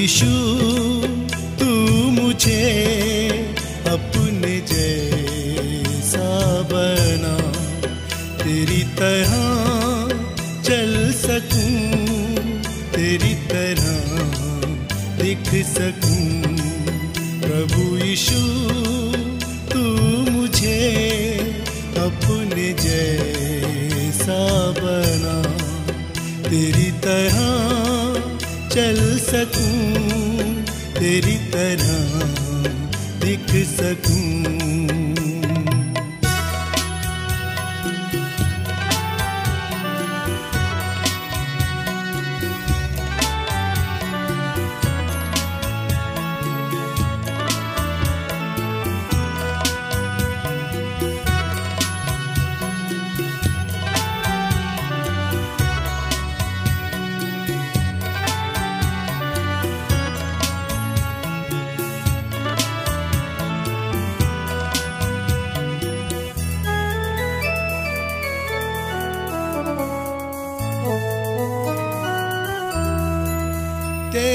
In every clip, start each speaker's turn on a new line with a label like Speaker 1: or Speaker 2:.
Speaker 1: यीशु तू मुझे अपने जैसा बना तेरी तरह चल सकूं तेरी तरह दिख सकूं प्रभु यीशु तू मुझे अपने जैसा बना तेरी तरह चल सकूं तेरी तरह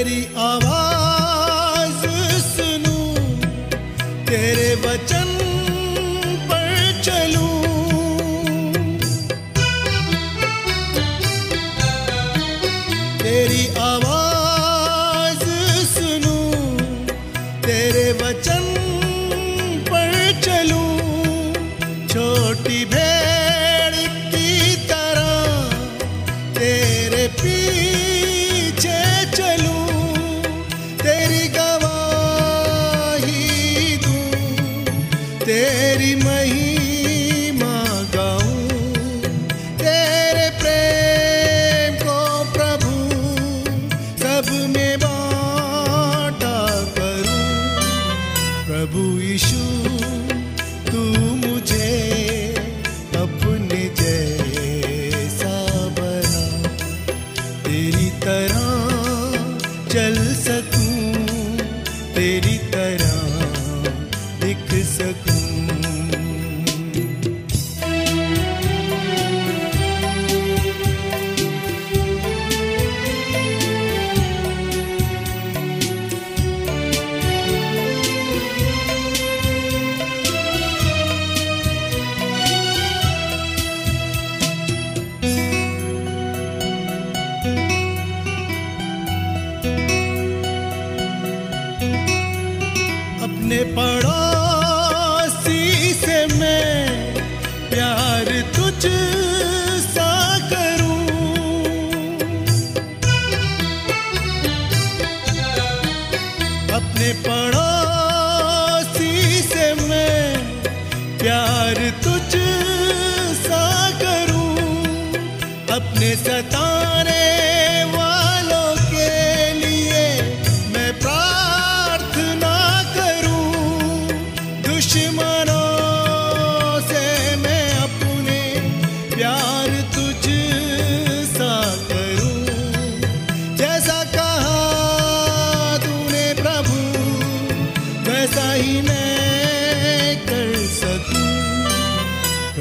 Speaker 1: तेरी आवाज सुनूं तेरे वचन तेरी महिमा પડો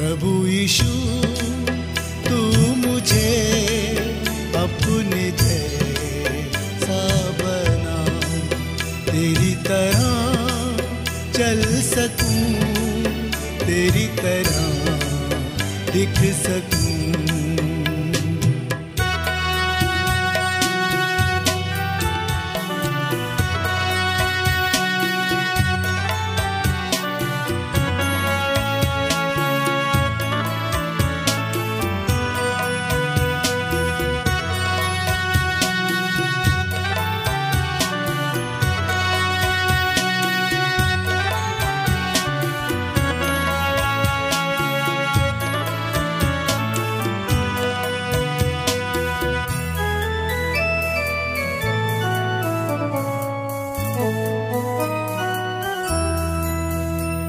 Speaker 1: प्रभु यीशु, तू मुझे अपने जैसा बना। तेरी तरह चल सकूँ, तेरी तरह दिख सकूँ।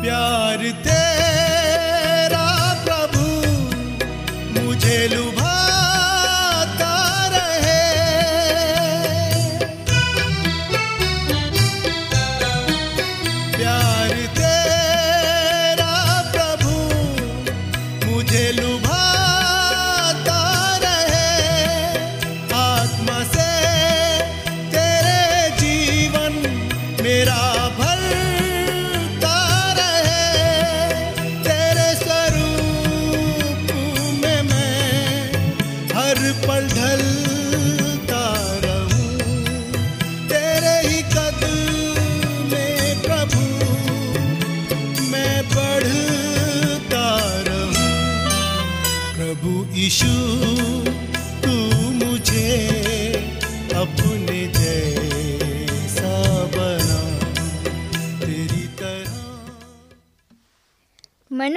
Speaker 1: प्यार तेरा प्रभु मुझे लुभ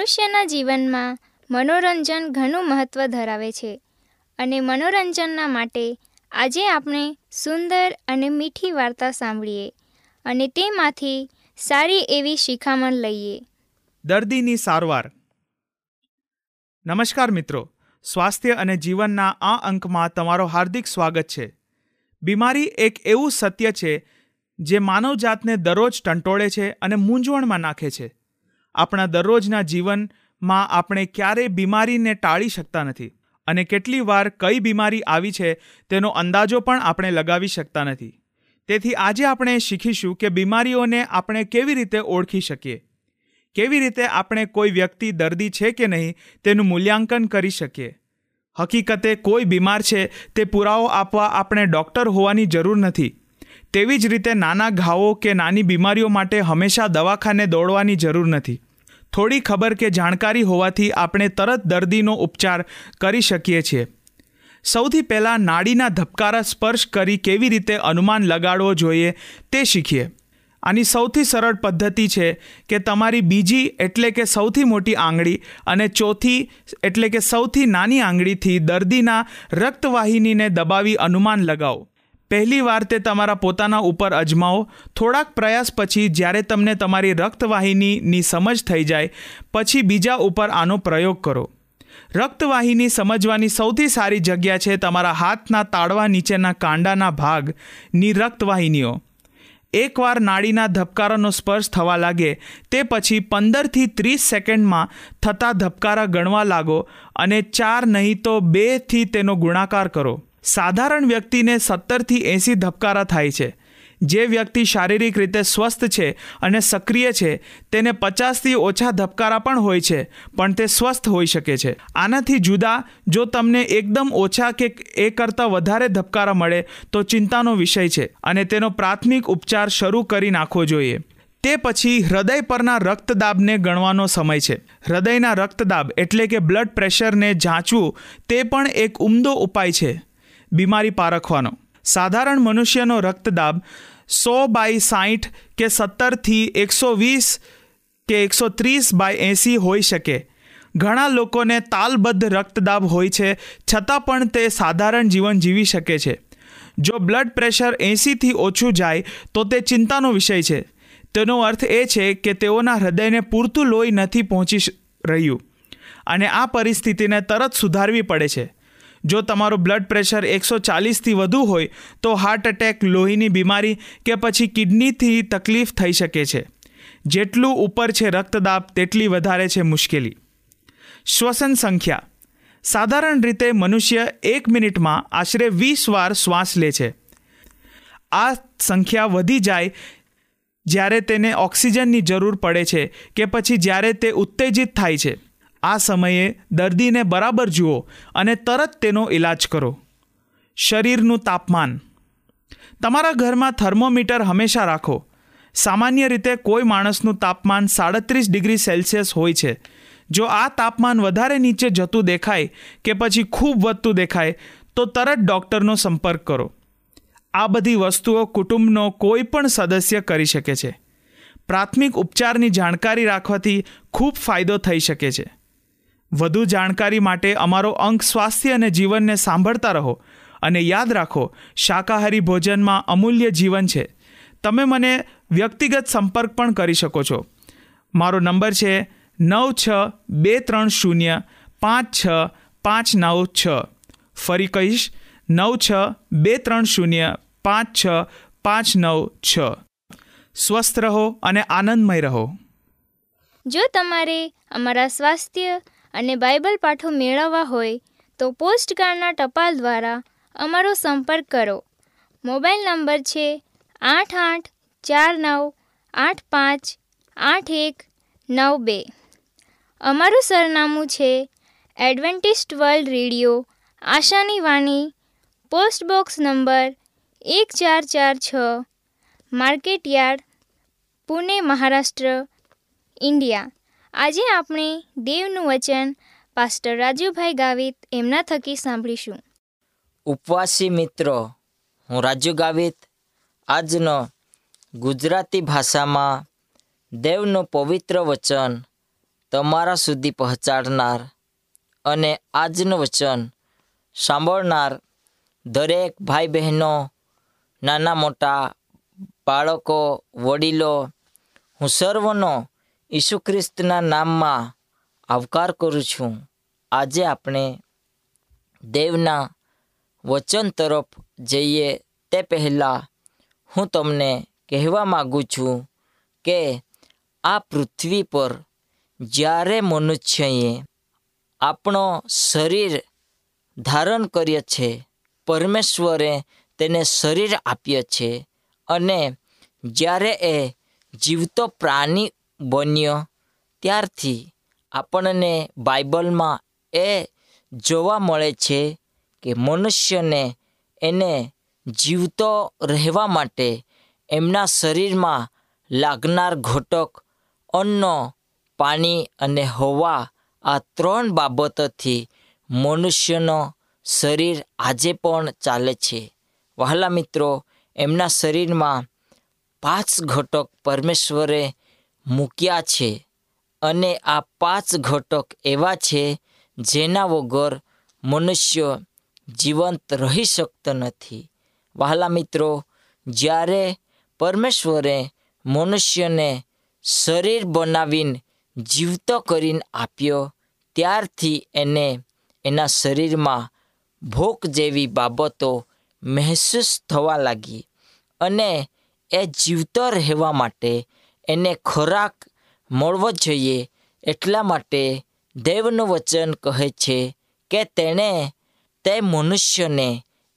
Speaker 2: મનુષ્યના જીવનમાં મનોરંજન ઘણું મહત્ત્વ ધરાવે છે અને મનોરંજનના માટે આજે આપણે સુંદર અને મીઠી વાર્તા સાંભળીએ અને તેમાંથી સારી એવી શિખામણ લઈએ.
Speaker 3: દર્દીની સારવાર. નમસ્કાર મિત્રો, સ્વાસ્થ્ય અને જીવનના આ અંકમાં તમારો હાર્દિક સ્વાગત છે. બીમારી એક એવું સત્ય છે જે માનવજાતને દરરોજ ટંટોળે છે અને મૂંઝવણમાં નાખે છે. આપણા દરરોજના જીવનમાં આપણે ક્યારેય બીમારીને ટાળી શકતા નથી અને કેટલી વાર કઈ બીમારી આવી છે તેનો અંદાજો પણ આપણે લગાવી શકતા નથી. તેથી આજે આપણે શીખીશું કે બીમારીઓને આપણે કેવી રીતે ઓળખી શકીએ. કેવી રીતે આપણે કોઈ વ્યક્તિ દર્દી છે કે નહીં તેનું મૂલ્યાંકન કરી શકીએ. હકીકતે કોઈ બીમાર છે તે પુરાવો આપવા આપણે ડૉક્ટર હોવાની જરૂર નથી. તેવી જ રીતે નાના ઘાવો કે નાની બીમારીઓ માટે હંમેશા દવાખાને દોડવાની જરૂર નથી. થોડી ખબર કે જાણકારી હોવાથી આપણે તરત દર્દીનો ઉપચાર કરી શકીએ છીએ. સૌથી પહેલાં નાડીના ધબકારા સ્પર્શ કરી કેવી રીતે અનુમાન લગાડવો જોઈએ તે શીખીએ. આની સૌથી સરળ પદ્ધતિ છે કે તમારી બીજી એટલે કે સૌથી મોટી આંગળી અને ચોથી એટલે કે સૌથી નાની આંગળીથી દર્દીના રક્તવાહિનીને દબાવી અનુમાન લગાવો. પહેલી વાર તે તમારા પોતાના ઉપર અજમાવો. થોડાક પ્રયાસ પછી જ્યારે તમને તમારી રક્તવાહિનીની સમજ થઈ જાય, પછી બીજા ઉપર આનો પ્રયોગ કરો. રક્તવાહિની સમજવાની સૌથી સારી જગ્યા છે તમારા હાથના તાળવા નીચેના કાંડાના ભાગની રક્તવાહિનીઓ. એકવાર નાડીના ધબકારાનો સ્પર્શ થવા લાગે, તે પછી પંદરથી ત્રીસ સેકન્ડમાં થતા ધબકારા ગણવા લાગો અને ચાર નહીં તો બેથી તેનો ગુણાકાર કરો. સાધારણ વ્યક્તિને સત્તરથી એંસી ધબકારા થાય છે. જે વ્યક્તિ શારીરિક રીતે સ્વસ્થ છે અને સક્રિય છે, તેને પચાસથી ઓછા ધબકારા પણ હોય છે, પણ તે સ્વસ્થ હોઈ શકે છે. આનાથી જુદા, જો તમને એકદમ ઓછા કે એ કરતાં વધારે ધબકારા મળે, તો ચિંતાનો વિષય છે અને તેનો પ્રાથમિક ઉપચાર શરૂ કરી નાખવો જોઈએ. તે પછી હૃદય પરના રક્તદાબને ગણવાનો સમય છે. હૃદયના રક્તદાબ એટલે કે બ્લડ પ્રેશરને જાંચવું, તે પણ એક ઉમદો ઉપાય છે. બીમારી પારખવાનો સાધારણ મનુષ્યનો રક્તદાબ સો બાય સાઠ કે સત્તરથી એકસો વીસ કે એકસો ત્રીસ બાય એંસી હોઈ શકે. ઘણા લોકોને તાલબદ્ધ રક્તદાબ હોય છે, છતાં પણ તે સાધારણ જીવન જીવી શકે છે. જો બ્લડ પ્રેશર એંસીથી ઓછું જાય, તો તે ચિંતાનો વિષય છે. તેનો અર્થ એ છે કે તેઓના હૃદયને પૂરતું લોહી નથી પહોંચી રહ્યું. અને આ પરિસ્થિતિને તરત સુધારવી પડે છે. જો તમારું બ્લડ પ્રેશર એકસો ચાલીસથી વધુ હોય, તો હાર્ટ એટેક લોહીની બીમારી કે પછી કિડનીથી તકલીફ થઈ શકે છે. જેટલું ઉપર છે રક્તદાબ, તેટલી વધારે છે મુશ્કેલી. શ્વસન સંખ્યા. સાધારણ રીતે મનુષ્ય એક મિનિટમાં આશરે વીસ વાર શ્વાસ લે છે. આ સંખ્યા વધી જાય જ્યારે તેને ઓક્સિજનની જરૂર પડે છે કે પછી જ્યારે તે ઉત્તેજિત થાય છે. આ સમયે દર્દીને બરાબર જુઓ અને તરત તેનો ઈલાજ કરો. શરીરનું તાપમાન. તમારા ઘરમાં થર્મોમીટર હંમેશા રાખો. સામાન્ય રીતે કોઈ માણસનું તાપમાન સાડત્રીસ ડિગ્રી સેલ્સિયસ હોય છે. જો આ તાપમાન વધારે નીચે જતું દેખાય કે પછી ખૂબ વધતું દેખાય, તો તરત ડૉક્ટરનો સંપર્ક કરો. આ બધી વસ્તુઓ કુટુંબનો કોઈ પણ સદસ્ય કરી શકે છે. પ્રાથમિક ઉપચારની જાણકારી રાખવાથી ખૂબ ફાયદો થઈ શકે છે. વધુ જાણકારી માટે અમારો અંક સ્વાસ્થ્ય અને જીવનને સાંભળતા રહો અને યાદ રાખો, શાકાહારી ભોજનમાં અમૂલ્ય જીવન છે. તમે મને વ્યક્તિગત સંપર્ક પણ કરી શકો છો. મારો નંબર છે નવ છ બે ત્રણ શૂન્ય પાંચ છ પાંચ નવ છ. ફરી કહીશ, નવ છ બે ત્રણ શૂન્ય પાંચ છ પાંચ નવ છ. સ્વસ્થ રહો અને આનંદમય રહો.
Speaker 2: જો તમારે અમારા સ્વાસ્થ્ય અને બાઇબલ પાઠો મેળવવા હોય તો પોસ્ટકાર્ડના ટપાલ દ્વારા અમારો સંપર્ક કરો. મોબાઈલ નંબર છે આઠ આઠ ચાર નવ આઠ પાંચ આઠ એક નવ બે. અમારું સરનામું છે એડવેન્ટિસ્ટ વર્લ્ડ રેડિયો, આશાની વાણી, પોસ્ટ બોક્સ નંબર એક ચાર ચાર છ market yard Pune, Maharashtra, India. આજે આપણે દેવનું વચન પાસ્ટર રાજુભાઈ ગાવિત એમના થકી સાંભળીશું.
Speaker 4: ઉપવાસી મિત્રો, હું રાજુ ગાવિત, આજનો ગુજરાતી ભાષામાં દેવનું પવિત્ર વચન તમારા સુધી પહોંચાડનાર અને આજનું વચન સાંભળનાર દરેક ભાઈ બહેનો નાના મોટા બાળકો, વડીલો, હું સર્વનો ઈસુ ખ્રિસ્તના નામમાં આવકાર કરું છું. આજે આપણે દેવના વચન તરફ જઈએ તે પહેલાં હું તમને કહેવા માગું છું કે આ પૃથ્વી પર જ્યારે મનુષ્યએ આપણો શરીર ધારણ કર્યો છે, પરમેશ્વરે તેને શરીર આપ્યો છે અને જ્યારે એ જીવતો પ્રાણી બન્યો. ત્યારથી આપણને બાઇબલમાં એ જોવા મળે છે કે મનુષ્યને એને જીવતો રહેવા માટે એમના શરીરમાં લાગનાર ઘટક, અન્ન, પાણી અને હવા આ ત્રણ બાબતોથી મનુષ્યનો શરીર આજે પણ ચાલે છે. વહાલા મિત્રો, એમના શરીરમાં પાંચ ઘટક પરમેશ્વરે મૂક્યા છે અને આ પાંચ ઘટક એવા છે જેના વગર મનુષ્ય જીવંત રહી શકતો નથી. વહાલા મિત્રો, જ્યારે પરમેશ્વરે મનુષ્યને શરીર બનાવીને જીવતો કરીને આપ્યો, ત્યારથી એને એના શરીરમાં ભૂખ જેવી બાબતો મહેસૂસ થવા લાગી અને એ જીવતો રહેવા માટે એને ખોરાક મળવો જોઈએ એટલા માટે દેવનું વચન કહે છે કે તેણે તે મનુષ્યને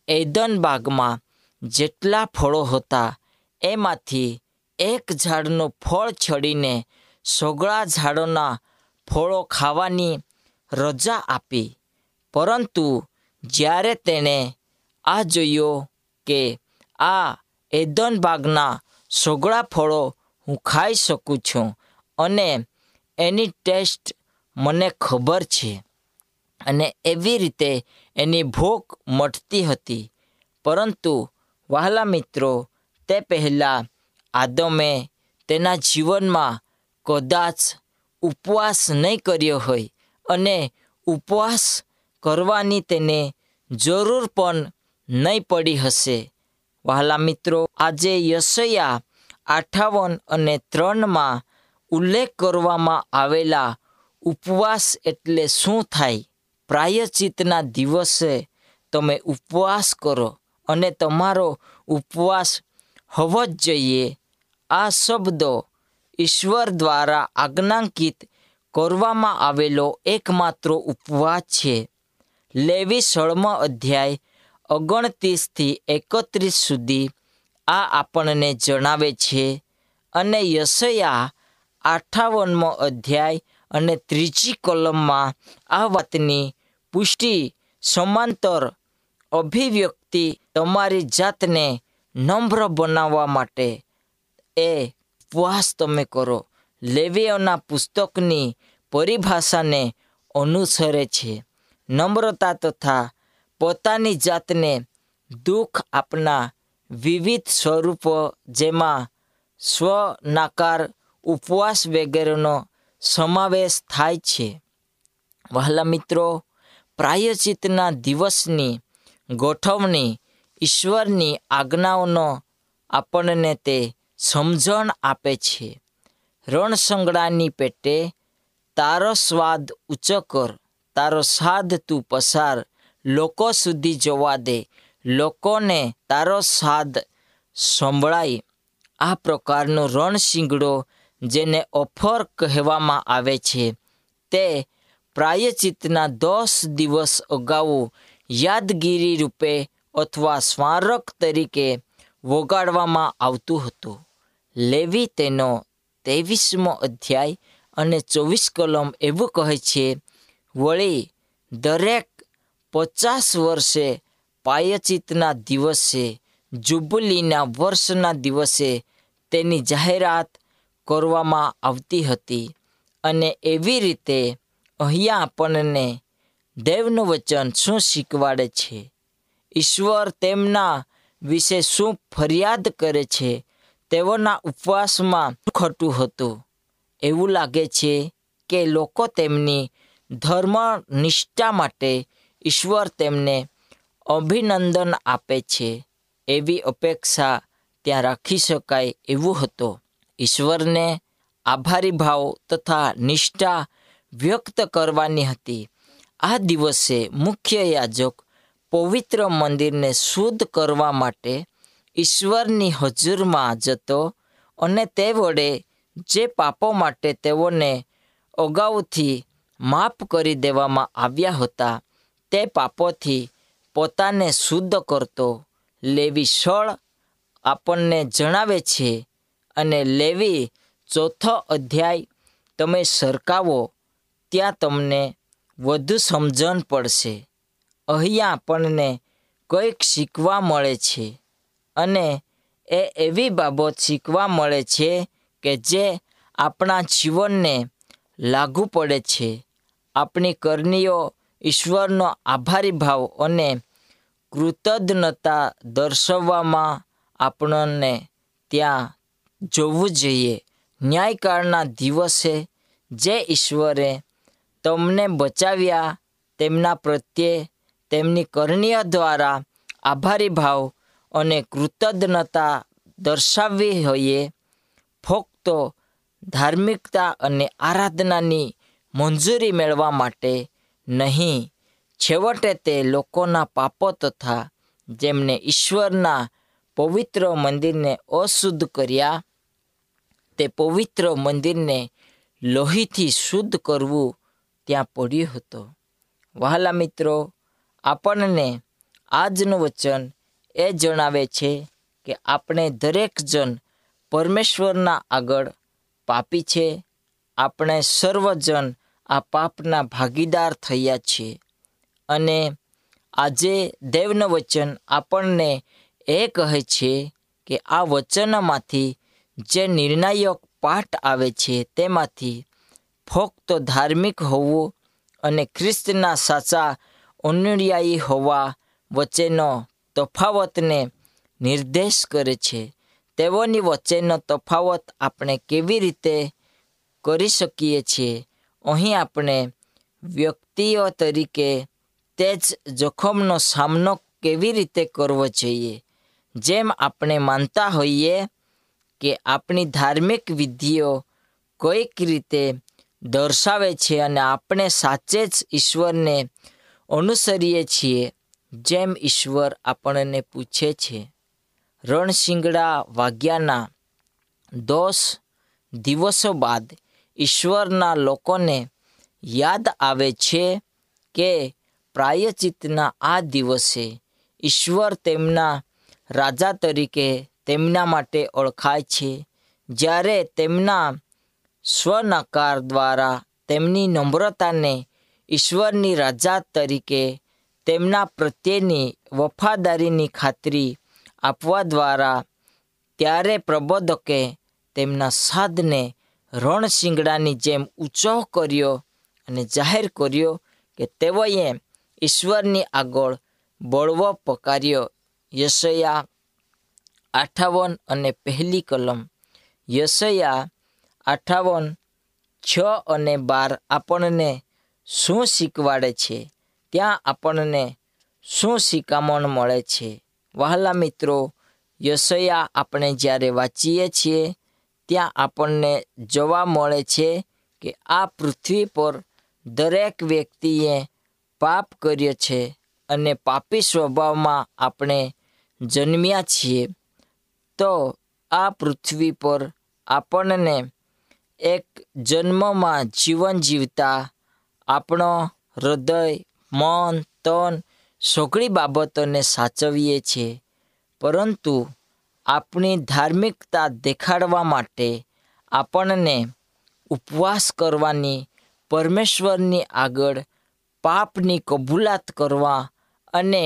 Speaker 4: એદન બાગમાં જેટલા ફળો હતા એમાંથી એક ઝાડનું ફળ છડીને સોગળા ઝાડોના ફળો ખાવાની રજા આપી. પરંતુ જ્યારે તેણે આ જોયો કે આ એદન બાગના સોગળા ફળો હું ખાઈ શકું છું અને એની ટેસ્ટ મને ખબર છે. અને એવી રીતે એની ભૂખ મટતી હતી. પરંતુ વહાલા મિત્રો, તે પહેલાં આદમે તેના જીવનમાં કદાચ ઉપવાસ નહીં કર્યો હોય અને ઉપવાસ કરવાની તેને જરૂર પણ નહીં પડી હશે. વહાલા મિત્રો, આજે યશયા અઠાવન અને ત્રણમાં ઉલ્લેખ કરવામાં આવેલા ઉપવાસ એટલે શું થાય? પ્રાયચિતના દિવસે તમે ઉપવાસ કરો અને તમારો ઉપવાસ હોવો જ જોઈએ આ શબ્દો ઈશ્વર દ્વારા આજ્ઞાંકિત કરવામાં આવેલો એકમાત્ર ઉપવાસ છે. લેવી સળમ અધ્યાય ઓગણત્રીસથી એકત્રીસ સુધી આ આપણને જણાવે છે અને યશયા અઠાવનમો અધ્યાય અને ત્રીજી કલમમાં આ વાતની પુષ્ટિ સમાંતર અભિવ્યક્તિ તમારી જાતને નમ્ર બનાવવા માટે એ ઉપવાસ તમે કરો. લેવીઓના પુસ્તકની પરિભાષાને અનુસરે છે. નમ્રતા તથા પોતાની જાતને દુઃખ આપના વિવિધ સ્વરૂપો જેમાં સ્વનાકાર ઉપવાસ વગેરેનો સમાવેશ થાય છે. વહાલા મિત્રો પ્રાયચિતના દિવસની ગોઠવણી ઈશ્વરની આજ્ઞાઓનો આપણને તે સમજણ આપે છે. રણસંગડાની પેટે, તારો સ્વાદ ઊંચો કર, તારો સાદ તું પસાર, લોકો સુધી જોવા દે લોકોને તારો સાદ સંભળાય. આ પ્રકારનો રણશીંગડો જેને ઓફર કહેવામાં આવે છે, તે પ્રાયચિતના દસ દિવસ અગાઉ યાદગીરી રૂપે અથવા સ્મારક તરીકે વગાડવામાં આવતું હતું. લેવી તેનો ત્રેવીસમો અધ્યાય અને ચોવીસ કલમ એવું કહે છે, વળી દરેક પચાસ વર્ષે પાયચિતના દિવસે, જુબલીના વર્ષના દિવસે તેની જાહેરાત કરવામાં આવતી હતી અને એવી રીતે અહીંયા આપણને દેવનું વચન શું શીખવાડે છે? ઈશ્વર તેમના વિશે શું ફરિયાદ કરે છે? તેઓના ઉપવાસમાં ખોટું હતું? એવું લાગે છે કે લોકો તેમની ધર્મ નિષ્ઠા માટે ઈશ્વર તેમને અભિનંદન આપે છે. એવી અપેક્ષા ત્યાં રાખી શકાય એવું હતું. ઈશ્વરને આભારી ભાવ તથા નિષ્ઠા વ્યક્ત કરવાની હતી. આ દિવસે મુખ્ય યાજક પવિત્ર મંદિરને શુદ્ધ કરવા માટે ઈશ્વરની હજુરમાં જતો અને તે વડે જે પાપો માટે તેઓને અગાઉથી માફ કરી દેવામાં આવ્યા હતા, તે પાપોથી પોતાને શુદ્ધ કરતો. લેવી સળ આપણને જણાવે છે અને લેવી ચોથો અધ્યાય તમે સરકાવો, ત્યાં તમને વધુ સમજણ પડશે. અહીંયા આપણને કંઈક શીખવા મળે છે અને એ એવી બાબત શીખવા મળે છે કે જે આપણા જીવનને લાગુ પડે છે. આપણી કરણીઓ ઈશ્વરનો આભારી ભાવ અને કૃતજ્ઞતા દર્શાવવામાં આપણને ત્યાં જોવું જોઈએ. ન્યાયકાળના દિવસે જે ઈશ્વરે તમને બચાવ્યા તેમના પ્રત્યે તેમની કરણીય દ્વારા આભારી ભાવ અને કૃતજ્ઞતા દર્શાવવી હોઈએ, ફક્ત ધાર્મિકતા અને આરાધનાની મંજૂરી મેળવવા માટે નહીં. છેવટે તે લોકોના પાપો તથા જેમને ઈશ્વરના પવિત્ર મંદિરને અશુદ્ધ કર્યા, તે પવિત્ર મંદિરને લોહીથી શુદ્ધ કરવું ત્યાં પડ્યું હતું. વહાલા મિત્રો, આપણને આજનું વચન એ જણાવે છે કે આપણે દરેક જણ પરમેશ્વરના આગળ પાપી છે. આપણે સર્વજન આ પાપના ભાગીદાર થયા છીએ અને આજે દેવનું વચન આપણને એ કહે છે કે આ વચનમાંથી જે નિર્ણાયક પાઠ આવે છે તેમાંથી ફક્ત ધાર્મિક હોવું અને ખ્રિસ્તના સાચા અનુયાયી હોવા વચ્ચેનો તફાવતને નિર્દેશ કરે છે. તેઓની વચ્ચેનો તફાવત આપણે કેવી રીતે કરી શકીએ છીએ? અહીં આપણે વ્યક્તિઓ તરીકે તે જ જોખમનો સામનો કેવી રીતે કરવો જોઈએ? જેમ આપણે માનતા હોઈએ કે આપણી ધાર્મિક વિધિઓ કોઈક રીતે દર્શાવે છે અને આપણે સાચે જ ઈશ્વરને અનુસરીએ છીએ, જેમ ઈશ્વર આપણને પૂછે છે. રણશિંગડા વાગ્યાના દોષ દિવસો બાદ ઈશ્વરના લોકોને યાદ આવે છે કે પ્રાયચિતના આ દિવસે ઈશ્વર તેમના રાજા તરીકે તેમના માટે ઓળખાય છે. જ્યારે તેમના સ્વનકાર દ્વારા તેમની નમ્રતાને ઈશ્વરની રાજા તરીકે તેમના પ્રત્યેની વફાદારીની ખાતરી આપવા દ્વારા ત્યારે પ્રબોધકે તેમના સાધને રણશિંગડાની જેમ ઊંચો કર્યો અને જાહેર કર્યો કે તેઓએ ઈશ્વરની આગળ બળવો પકાર્યો. યશયા અઠાવન અને પહેલી કલમ. યશયા અઠાવન, છ અને બાર આપણને શું શીખવાડે છે? ત્યાં આપણને શું શિકામણ મળે છે? વહાલા મિત્રો, યશયા આપણે જ્યારે વાંચીએ છીએ ત્યાં આપણને જોવા મળે છે કે આ પૃથ્વી પર દરેક વ્યક્તિએ પાપ કર્યો છે અને પાપી સ્વભાવમાં આપણે જન્મ્યા છીએ. તો આ પૃથ્વી પર આપણને એક જન્મમાં જીવન જીવતા આપણો હૃદય, મન, તન સઘળી બાબતોને સાચવીએ છીએ. પરંતુ આપણી ધાર્મિકતા દેખાડવા માટે આપણને ઉપવાસ કરવાની, પરમેશ્વરની આગળ પાપની કબૂલાત કરવા અને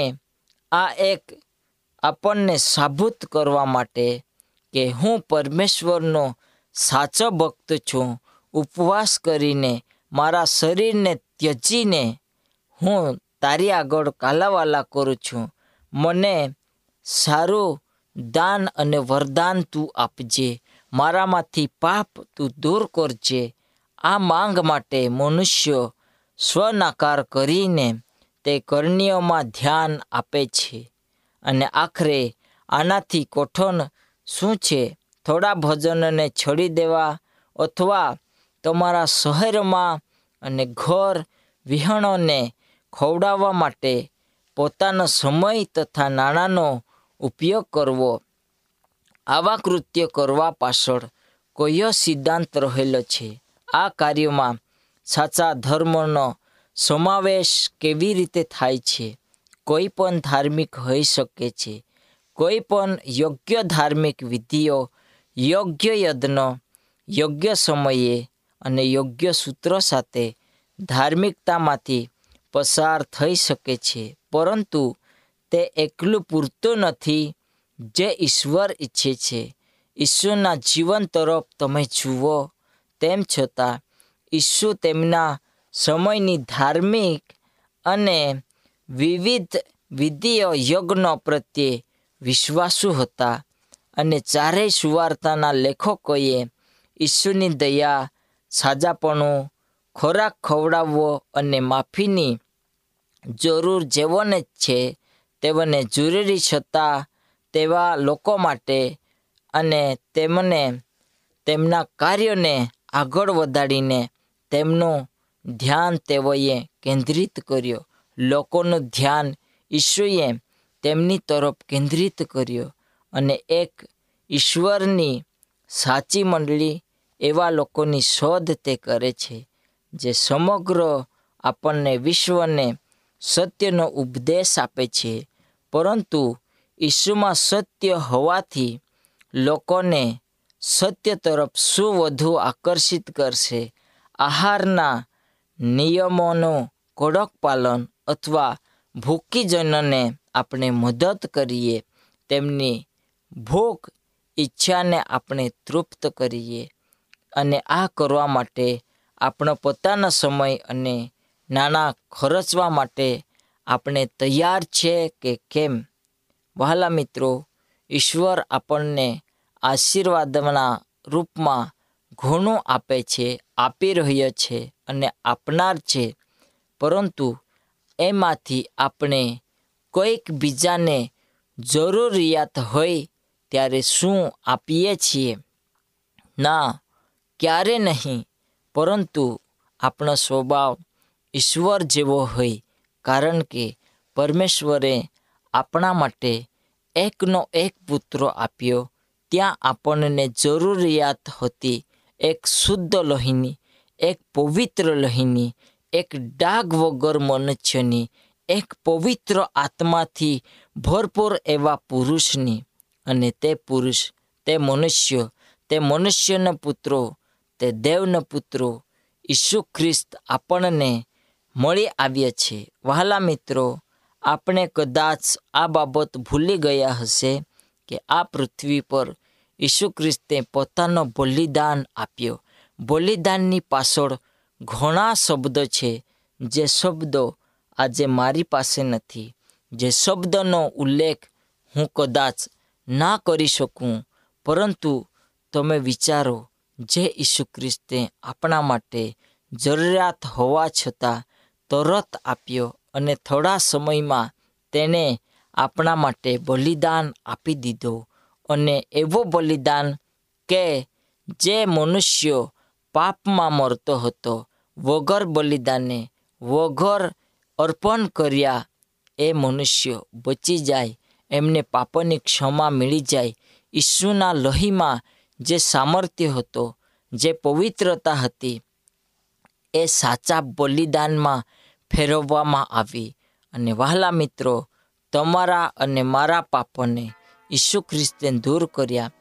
Speaker 4: આ એક આપણને સાબુત કરવા માટે કે હું પરમેશ્વરનો સાચો ભક્ત છું, ઉપવાસ કરીને મારા શરીરને ત્યજીને હું તારી આગળ કાલાવાલા કરું છું. મને સારું દાન અને વરદાન તું આપજે. મારામાંથી પાપ તું દૂર કરજે. આ માંગ માટે મનુષ્ય સ્વનાકાર કરીને તે કરણીઓમાં ધ્યાન આપે છે. અને આખરે આનાથી કઠોન શું છે? થોડા ભજનને છોડી દેવા અથવા તમારા શહેરમાં અને ઘર વિહણોને ખવડાવવા માટે પોતાનો સમય તથા નાણાંનો ઉપયોગ કરવો. આવા કૃત્ય કરવા પાછળ કયો સિદ્ધાંત રહેલો છે? આ કાર્યમાં સાચા ધર્મનો સમાવેશ કેવી રીતે થાય છે? કોઈ પણ ધાર્મિક હોઈ શકે છે. કોઈ પણ યોગ્ય ધાર્મિક વિધિઓ, યોગ્ય યજ્ઞ, યોગ્ય સમયે અને યોગ્ય સૂત્રો સાથે ધાર્મિકતામાંથી પસાર થઈ શકે છે. પરંતુ તે એકલું પૂરતું નથી, જે ઈશ્વર ઈચ્છે છે. ઈશ્વરના જીવન તરફ તમે જુઓ તેમ છતાં, ઈસુ તેમના સમયની ધાર્મિક અને વિવિધ વિધિઓ યજ્ઞો પ્રત્યે વિશ્વાસુ હતા અને ચારેય સુવાર્તાના લેખકોએ ઈસુની દયા, સાજાપણું, ખોરાક ખવડાવવો અને માફીની જરૂર જેવોને જ છે તેઓને જરૂરી છતાં તેવા લોકો માટે અને તેમને તેમના કાર્યોને આગળ વધારીને તેમનું ધ્યાન તેઓએ કેન્દ્રિત કર્યો. લોકોનું ધ્યાન ઈશુએ તેમની તરફ કેન્દ્રિત કર્યો અને એક ઈશ્વરની સાચી મંડળી એવા લોકોની શોધ તે કરે છે, જે સમગ્ર આપણને વિશ્વને સત્યનો ઉપદેશ આપે છે. પરંતુ ઈસુમાં સત્ય હોવાથી લોકોને સત્ય તરફ શું વધુ આકર્ષિત કરશે? આહારના નિયમોનું કડક પાલન અથવા ભૂકીજનને આપણે મદદ કરીએ, તેમની ભૂખ ઈચ્છાને આપણે તૃપ્ત કરીએ અને આ કરવા માટે આપણો પોતાનો સમય અને નાણાં ખર્ચવા માટે આપણે તૈયાર છે કે કેમ? વહાલા મિત્રો, ઈશ્વર આપણને આશીર્વાદના રૂપમાં ઘણું આપે છે, આપી રહ્યો છે અને આપનાર છે. પરંતુ એમાંથી આપણે કોઈક બીજાને જરૂરિયાત હોય ત્યારે શું આપીએ છીએ? ના, ક્યારે નહીં. પરંતુ આપણો સ્વભાવ ઈશ્વર જેવો હોય કારણ કે પરમેશ્વરે આપણા માટે એકનો એક પુત્ર આપ્યો. ત્યાં આપણને જરૂરિયાત હતી એક શુદ્ધ લોહીની, એક પવિત્ર લોહીની, એક ડાઘ વગર મનુષ્યની, એક પવિત્ર આત્માથી ભરપૂર એવા પુરુષની. અને તે પુરુષ, તે મનુષ્ય, તે મનુષ્યના પુત્રો, તે દેવના પુત્રો ઈસુ ખ્રિસ્ત આપણને મળી આવ્યા છે. વહાલા મિત્રો, આપણે કદાચ આ બાબત ભૂલી ગયા હશે કે આ પૃથ્વી પર ઈસુ ખ્રિસ્તે પોતાનો બલિદાન આપ્યો. બલિદાનની પાછળ ઘણા શબ્દો છે જે શબ્દો આજે મારી પાસે નથી. જે શબ્દનો ઉલ્લેખ હું કદાચ ના કરી શકું, પરંતુ તમે વિચારો, જે ઈસુ ખ્રિસ્તે આપણા માટે જરૂરિયાત હોવા છતાં તરત આપ્યો અને થોડા સમયમાં તેને આપણા માટે બલિદાન આપી દીધો અને એવો બલિદાન કે જે મનુષ્ય પાપમાં મરતો હતો, વગર બલિદાને વગર અર્પણ કર્યા, એ મનુષ્ય બચી જાય, એમને પાપની ક્ષમા મળી જાય. ઈસુના લોહીમાં જે સામર્થ્ય હતો, જે પવિત્રતા હતી, એ સાચા બલિદાનમાં ફેરવવામાં આવી. અને વહાલા મિત્રો, તમારા અને મારા પાપોને ઈસુ ખ્રિસ્તે દૂર કર્યા.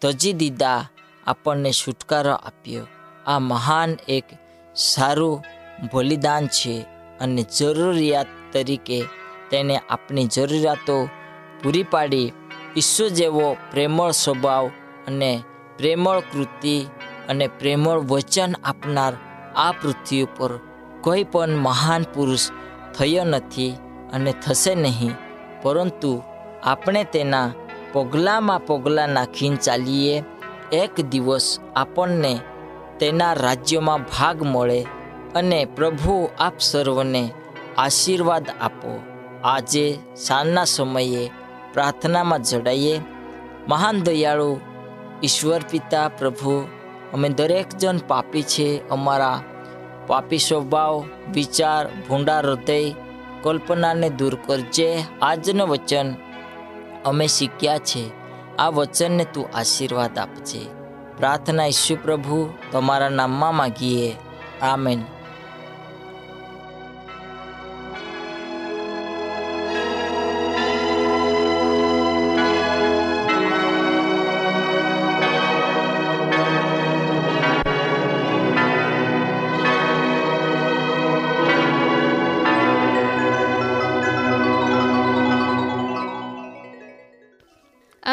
Speaker 4: તજી દીદા, આપણને છુટકારો આપ્યો. આ મહાન એક સારું બલિદાન છે અને જરૂરિયાત તરીકે તેને આપણી જરૂરિયાતો પૂરી પાડી. ઈસુ જેવો પ્રેમળ સ્વભાવ અને પ્રેમળ કૃતિ અને પ્રેમળ વચન આપનાર આ પૃથ્વી ઉપર કોઈ પણ મહાન પુરુષ થયો નથી અને થશે નહીં, પરંતુ આપણે તેના પગલામાં પગલાં નાખીને ચાલીએ, એક દિવસ આપણને તેના રાજ્યમાં ભાગ મળે અને પ્રભુ આપ સર્વને આશીર્વાદ આપો. આજે સાંજના સમયે પ્રાર્થનામાં જડાઈએ. મહાન દયાળુ, ઈશ્વર પિતા, પ્રભુ, અમે દરેક જણ પાપી છે અમારા પાપી સ્વભાવ, વિચાર, ભૂંડા હૃદય, કલ્પનાને દૂર કરજે આજનું વચન. અમે શીખ્યા છે, આ વચનને તું આશીર્વાદ આપજે. પ્રાર્થના ઈશુ પ્રભુ, તમારા નામમાં માગીએ. આમેન.